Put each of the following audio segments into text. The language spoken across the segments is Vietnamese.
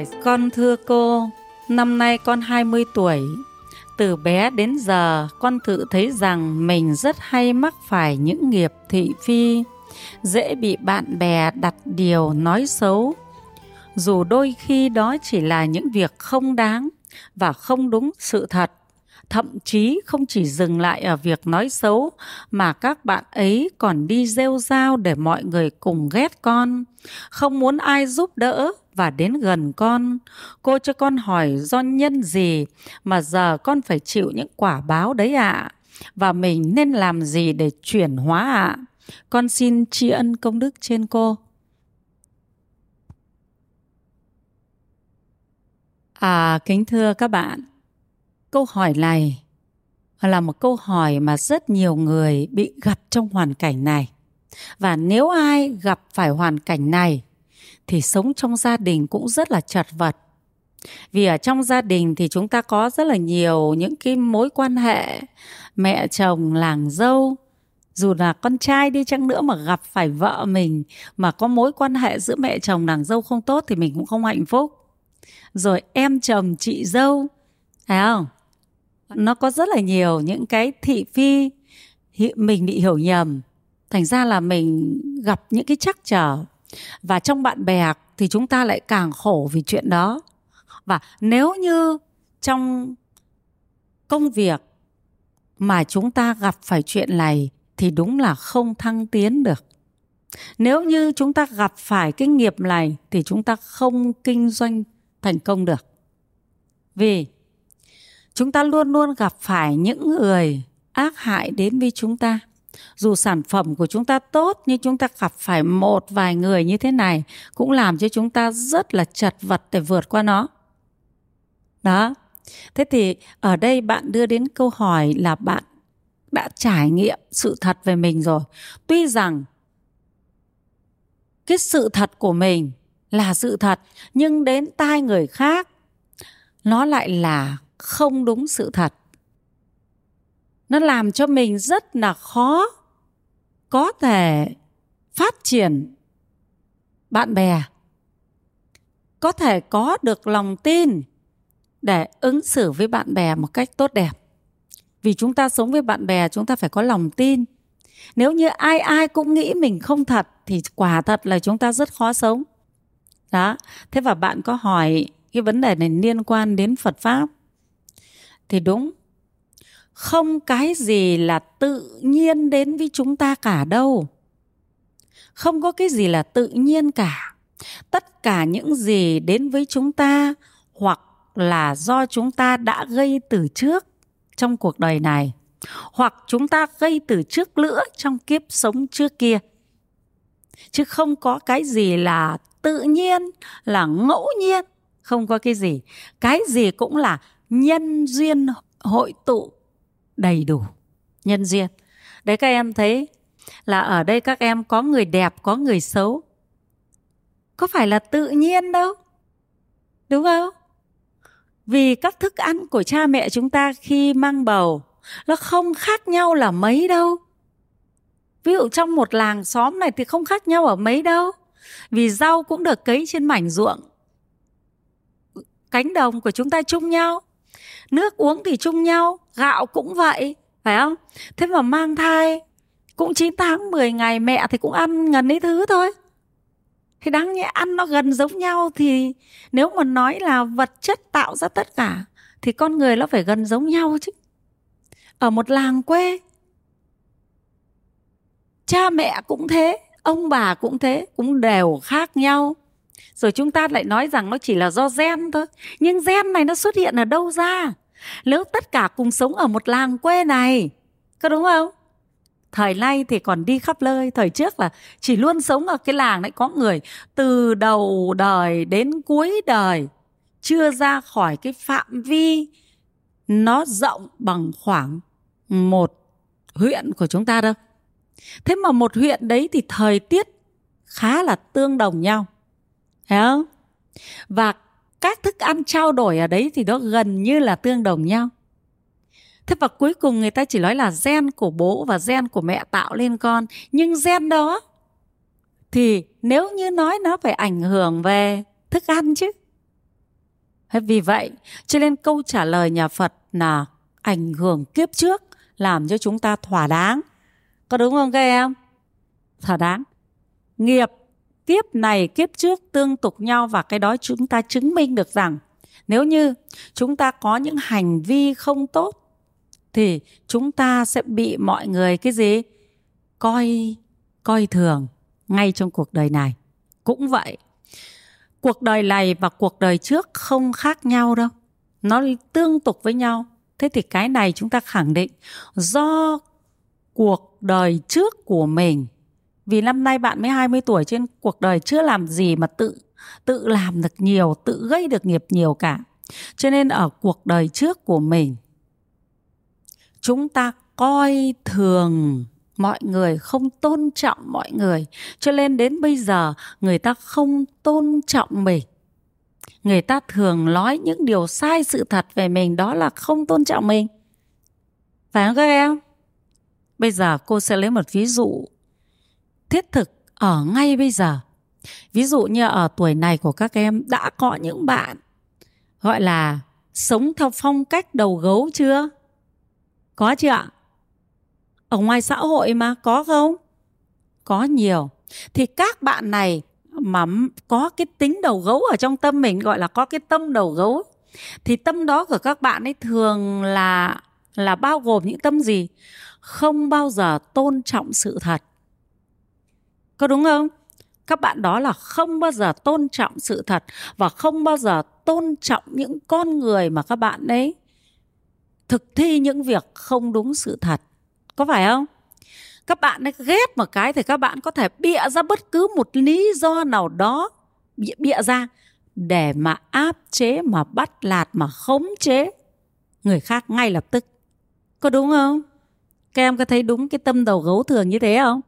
Hỏi con thưa cô, năm nay con 20 tuổi. Từ bé đến giờ con tự thấy rằng mình rất hay mắc phải những nghiệp thị phi, dễ bị bạn bè đặt điều nói xấu. Dù đôi khi đó chỉ là những việc không đáng và không đúng sự thật thậm chí không chỉ dừng lại ở việc nói xấu mà các bạn ấy còn đi rêu rao để mọi người cùng ghét con không muốn ai giúp đỡ và đến gần con cô cho con hỏi do nhân gì mà giờ con phải chịu những quả báo đấy ạ à? và mình nên làm gì để chuyển hóa ạ à? con xin tri ân công đức trên cô à kính thưa các bạn câu hỏi này là một câu hỏi mà rất nhiều người bị gặp trong hoàn cảnh này và nếu ai gặp phải hoàn cảnh này thì sống trong gia đình cũng rất là chật vật. Vì ở trong gia đình thì chúng ta có rất là nhiều những cái mối quan hệ, mẹ chồng, làng dâu. Dù là con trai đi chăng nữa mà gặp phải vợ mình mà có mối quan hệ giữa mẹ chồng nàng dâu không tốt thì mình cũng không hạnh phúc. Rồi em chồng, chị dâu phải không? Nó có rất là nhiều những cái thị phi mình bị hiểu nhầm. Thành ra là mình gặp những cái trắc trở và trong bạn bè thì chúng ta lại càng khổ vì chuyện đó. Và nếu như trong công việc mà chúng ta gặp phải chuyện này thì đúng là không thăng tiến được. Nếu như chúng ta gặp phải cái nghiệp này thì chúng ta không kinh doanh thành công được. Vì chúng ta luôn luôn gặp phải những người ác hại đến với chúng ta dù sản phẩm của chúng ta tốt, nhưng chúng ta gặp phải một vài người như thế này cũng làm cho chúng ta rất là chật vật để vượt qua nó. Đó. Thế thì ở đây bạn đưa đến câu hỏi là bạn đã trải nghiệm sự thật về mình rồi. Tuy rằng cái sự thật của mình là sự thật, nhưng đến tai người khác, nó lại là không đúng sự thật nó làm cho mình rất là khó có thể phát triển. Bạn bè có thể có được lòng tin để ứng xử với bạn bè một cách tốt đẹp. Vì chúng ta sống với bạn bè, chúng ta phải có lòng tin. Nếu như ai ai cũng nghĩ mình không thật thì quả thật là chúng ta rất khó sống. Đó. Thế và bạn có hỏi cái vấn đề này liên quan đến phật pháp? Thì đúng không cái gì là tự nhiên đến với chúng ta cả đâu. Không có cái gì là tự nhiên cả. Tất cả những gì đến với chúng ta hoặc là do chúng ta đã gây từ trước trong cuộc đời này, hoặc chúng ta gây từ trước nữa trong kiếp sống trước kia. Chứ không có cái gì là tự nhiên, là ngẫu nhiên. Không có cái gì. Cái gì cũng là nhân duyên hội tụ đầy đủ. Nhân duyên. Đấy các em thấy là ở đây các em có người đẹp, có người xấu. Có phải là tự nhiên đâu? Đúng không? Vì các thức ăn của cha mẹ chúng ta khi mang bầu, nó không khác nhau là mấy đâu. Ví dụ trong một làng xóm này thì không khác nhau ở mấy đâu. Vì rau cũng được cấy trên mảnh ruộng. Cánh đồng của chúng ta chung nhau nước uống thì chung nhau, gạo cũng vậy, phải không? Thế mà mang thai, cũng 9 tháng 10 ngày mẹ thì cũng ăn gần ấy thứ thôi. Thì đáng nhẽ ăn nó gần giống nhau thì nếu mà nói là vật chất tạo ra tất cả, thì con người nó phải gần giống nhau chứ. Ở một làng quê, cha mẹ cũng thế, ông bà cũng thế, cũng đều khác nhau rồi chúng ta lại nói rằng nó chỉ là do gen thôi. Nhưng gen này nó xuất hiện ở đâu ra? Nếu tất cả cùng sống ở một làng quê này, có đúng không? Thời nay thì còn đi khắp nơi. Thời trước là chỉ luôn sống ở cái làng đấy có người từ đầu đời đến cuối đời chưa ra khỏi cái phạm vi nó rộng bằng khoảng một huyện của chúng ta đâu. Thế mà một huyện đấy thì thời tiết khá là tương đồng nhau thấy không? Và các thức ăn trao đổi ở đấy thì nó gần như là tương đồng nhau. Thế và cuối cùng người ta chỉ nói là gen của bố và gen của mẹ tạo lên con. Nhưng gen đó thì nếu như nói nó phải ảnh hưởng về thức ăn chứ. Thế vì vậy, cho nên câu trả lời nhà phật là ảnh hưởng kiếp trước làm cho chúng ta thỏa đáng. Có đúng không các em? Thỏa đáng. Nghiệp kiếp này, kiếp trước tương tục nhau và cái đó chúng ta chứng minh được rằng nếu như chúng ta có những hành vi không tốt thì chúng ta sẽ bị mọi người cái gì? Coi coi thường ngay trong cuộc đời này. Cũng vậy, cuộc đời này và cuộc đời trước không khác nhau đâu. Nó tương tục với nhau. Thế thì cái này chúng ta khẳng định, do cuộc đời trước của mình vì năm nay bạn mới 20 tuổi trên cuộc đời chưa làm gì mà tự tự làm được nhiều, tự gây được nghiệp nhiều cả. Cho nên ở cuộc đời trước của mình chúng ta coi thường mọi người không tôn trọng mọi người. Cho nên đến bây giờ người ta không tôn trọng mình. Người ta thường nói những điều sai sự thật về mình đó là không tôn trọng mình. Phải không các em? Bây giờ cô sẽ lấy một ví dụ thiết thực ở ngay bây giờ. Ví dụ như ở tuổi này của các em đã có những bạn, gọi là, sống theo phong cách đầu gấu chưa? Có chưa ạ? Ở ngoài xã hội mà có không? Có nhiều. Thì các bạn này mà có cái tính đầu gấu ở trong tâm mình, gọi là có cái tâm đầu gấu, thì tâm đó của các bạn ấy thường là là bao gồm những tâm gì? Không bao giờ tôn trọng sự thật có đúng không? Các bạn đó là không bao giờ tôn trọng sự thật và không bao giờ tôn trọng những con người mà các bạn ấy thực thi những việc không đúng sự thật. Có phải không? Các bạn ấy ghét một cái thì các bạn có thể bịa ra bất cứ một lý do nào đó bịa, bịa ra để mà áp chế mà bắt lạt mà khống chế người khác ngay lập tức. Có đúng không? Các em có thấy đúng cái tâm đầu gấu thường như thế không?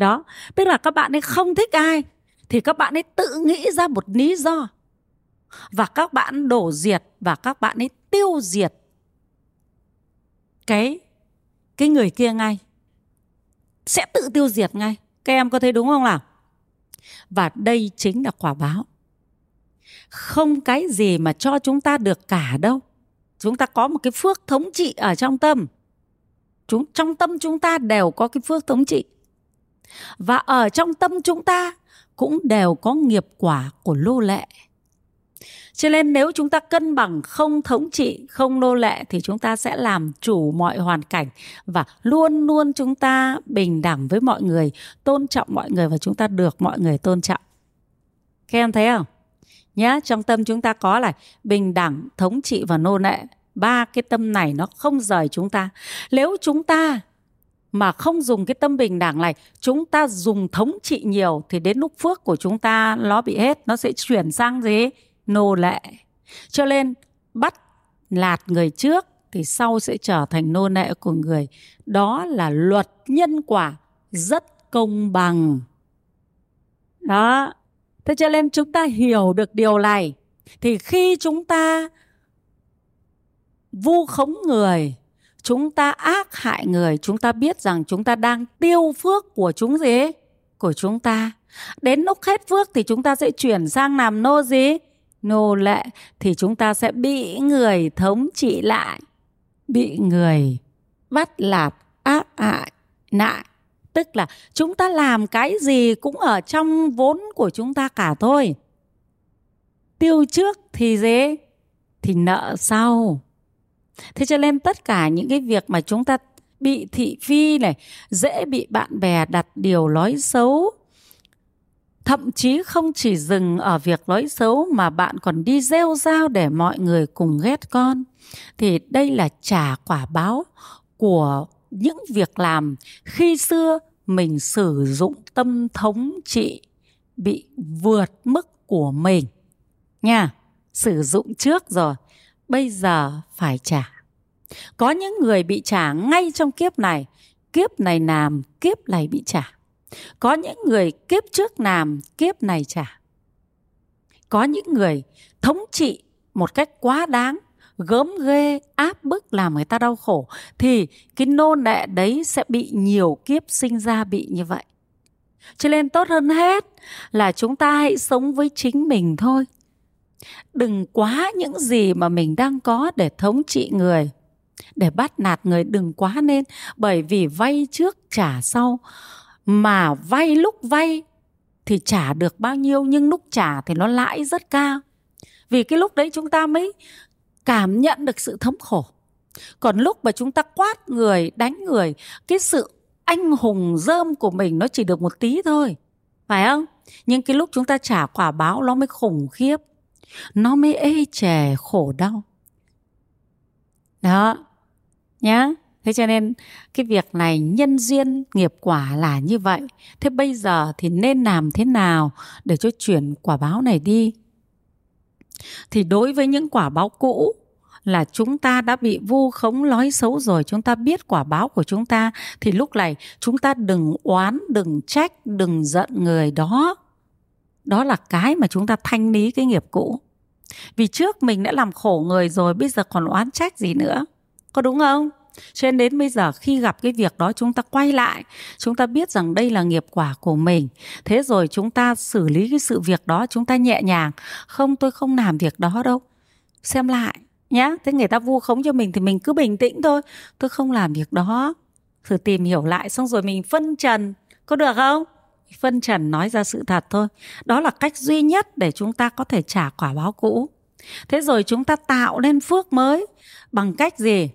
Đó, tức là các bạn ấy không thích ai, thì các bạn ấy tự nghĩ ra một lý do. Và các bạn đổ diệt và các bạn ấy tiêu diệt cái cái người kia ngay. Sẽ tự tiêu diệt ngay. Các em có thấy đúng không nào? Và đây chính là quả báo. Không cái gì mà cho chúng ta được cả đâu. Chúng ta có một cái phước thống trị ở trong tâm. Chúng, trong tâm chúng ta đều có cái phước thống trị và ở trong tâm chúng ta cũng đều có nghiệp quả của lô lệ. Cho nên nếu chúng ta cân bằng không thống trị, không nô lệ thì chúng ta sẽ làm chủ mọi hoàn cảnh và luôn luôn chúng ta bình đẳng với mọi người, tôn trọng mọi người và chúng ta được mọi người tôn trọng. Các em thấy không? Nhá, trong tâm chúng ta có là bình đẳng, thống trị và nô lệ. Ba cái tâm này nó không rời chúng ta. Nếu chúng ta mà không dùng cái tâm bình đẳng này, chúng ta dùng thống trị nhiều thì đến lúc phước của chúng ta nó bị hết, nó sẽ chuyển sang gì? Nô lệ. Cho nên bắt lạt người trước thì sau sẽ trở thành nô lệ của người. Đó là luật nhân quả rất công bằng. Đó. Thế cho nên chúng ta hiểu được điều này. Thì khi chúng ta vu khống người chúng ta ác hại người, chúng ta biết rằng chúng ta đang tiêu phước của chúng gì? Của chúng ta. Đến lúc hết phước thì chúng ta sẽ chuyển sang làm nô gì? Nô lệ, thì chúng ta sẽ bị người thống trị lại. Bị người bắt lạt ác hại, nại. Tức là chúng ta làm cái gì cũng ở trong vốn của chúng ta cả thôi. Tiêu trước thì dễ thì nợ sau thế cho nên tất cả những cái việc mà chúng ta bị thị phi này, dễ bị bạn bè đặt điều nói xấu, thậm chí không chỉ dừng ở việc nói xấu mà bạn còn đi rêu rao để mọi người cùng ghét con, thì đây là trả quả báo của những việc làm khi xưa mình sử dụng tâm thống trị bị vượt mức của mình. Nha, sử dụng trước rồi bây giờ phải trả. Có những người bị trả ngay trong kiếp này kiếp này làm kiếp này bị trả. Có những người kiếp trước làm kiếp này trả. Có những người thống trị một cách quá đáng, gớm ghê, áp bức, làm người ta đau khổ, thì cái nô nệ đấy sẽ bị nhiều kiếp sinh ra bị như vậy. Cho nên tốt hơn hết là chúng ta hãy sống với chính mình thôi đừng quá những gì mà mình đang có để thống trị người. Để bắt nạt người đừng quá nên, bởi vì vay trước trả sau. Mà vay lúc vay thì trả được bao nhiêu, nhưng lúc trả thì nó lãi rất cao. Vì cái lúc đấy chúng ta mới cảm nhận được sự thống khổ. Còn lúc mà chúng ta quát người, đánh người, cái sự anh hùng dơm của mình nó chỉ được một tí thôi. Phải không? Nhưng cái lúc chúng ta trả quả báo nó mới khủng khiếp nó mới ê chề khổ đau. Đó, nhá. Thế cho nên cái việc này nhân duyên nghiệp quả là như vậy. Thế bây giờ thì nên làm thế nào để cho chuyển quả báo này đi? Thì đối với những quả báo cũ là chúng ta đã bị vu khống nói xấu rồi, chúng ta biết quả báo của chúng ta, thì lúc này chúng ta đừng oán, đừng trách, đừng giận người đó đó là cái mà chúng ta thanh lý cái nghiệp cũ. Vì trước mình đã làm khổ người rồi, bây giờ còn oán trách gì nữa. Có đúng không? Cho nên đến bây giờ khi gặp cái việc đó, chúng ta quay lại, chúng ta biết rằng đây là nghiệp quả của mình. Thế rồi chúng ta xử lý cái sự việc đó, chúng ta nhẹ nhàng. Không, tôi không làm việc đó đâu. Xem lại nhá. Thế người ta vu khống cho mình thì mình cứ bình tĩnh thôi. Tôi không làm việc đó. Thử tìm hiểu lại, xong rồi mình phân trần. Có được không? Phân trần nói ra sự thật thôi. Đó là cách duy nhất để chúng ta có thể trả quả báo cũ. Thế rồi chúng ta tạo nên phước mới. Bằng cách gì?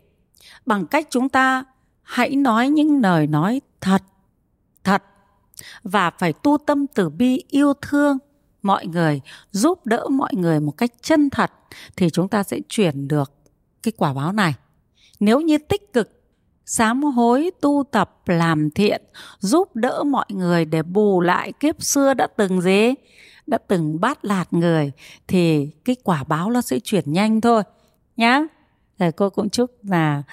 Bằng cách chúng ta hãy nói những lời nói thật thật. Và phải tu tâm từ bi yêu thương mọi người, giúp đỡ mọi người một cách chân thật thì chúng ta sẽ chuyển được cái quả báo này. Nếu như tích cực sám hối tu tập làm thiện, giúp đỡ mọi người để bù lại kiếp xưa đã từng gì? Đã từng bắt lạt người, thì cái quả báo nó sẽ chuyển nhanh thôi, nhá. Thầy cô cũng chúc là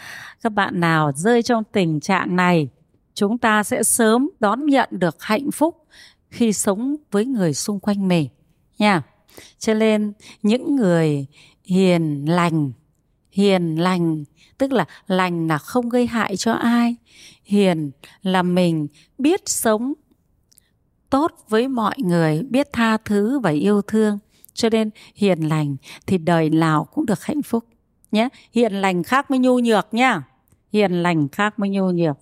các bạn nào rơi trong tình trạng này, chúng ta sẽ sớm đón nhận được hạnh phúc khi sống với người xung quanh mình nha cho nên những người hiền lành hiền lành tức là lành là không gây hại cho ai. Hiền là mình biết sống tốt với mọi người, biết tha thứ và yêu thương. Cho nên hiền lành thì đời nào cũng được hạnh phúc, nhé. Hiền lành khác với nhu nhược nhá. Hiền lành khác với nhu nhược.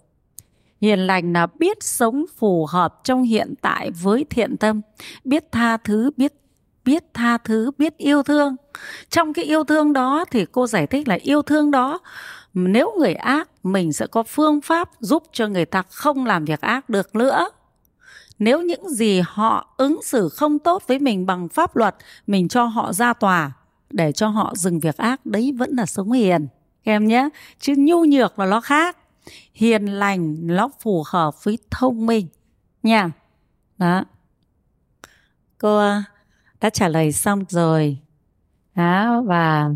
Hiền lành là biết sống phù hợp trong hiện tại với thiện tâm, biết tha thứ, biết biết tha thứ, biết yêu thương. Trong cái yêu thương đó thì cô giải thích là yêu thương đó, nếu người ác, mình sẽ có phương pháp giúp cho người ta không làm việc ác được nữa. Nếu những gì họ ứng xử không tốt với mình bằng pháp luật, mình cho họ ra tòa để cho họ dừng việc ác, đấy vẫn là sống hiền. Em nhé chứ nhu nhược là nó khác. Hiền lành nó phù hợp với thông minh nha. Đó. Cô đã trả lời xong rồi. Đó và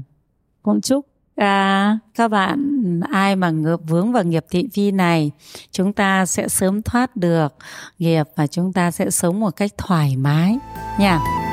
cũng chúc à, các bạn ai mà ngược vướng vào nghiệp thị phi này chúng ta sẽ sớm thoát được nghiệp và chúng ta sẽ sống một cách thoải mái nha.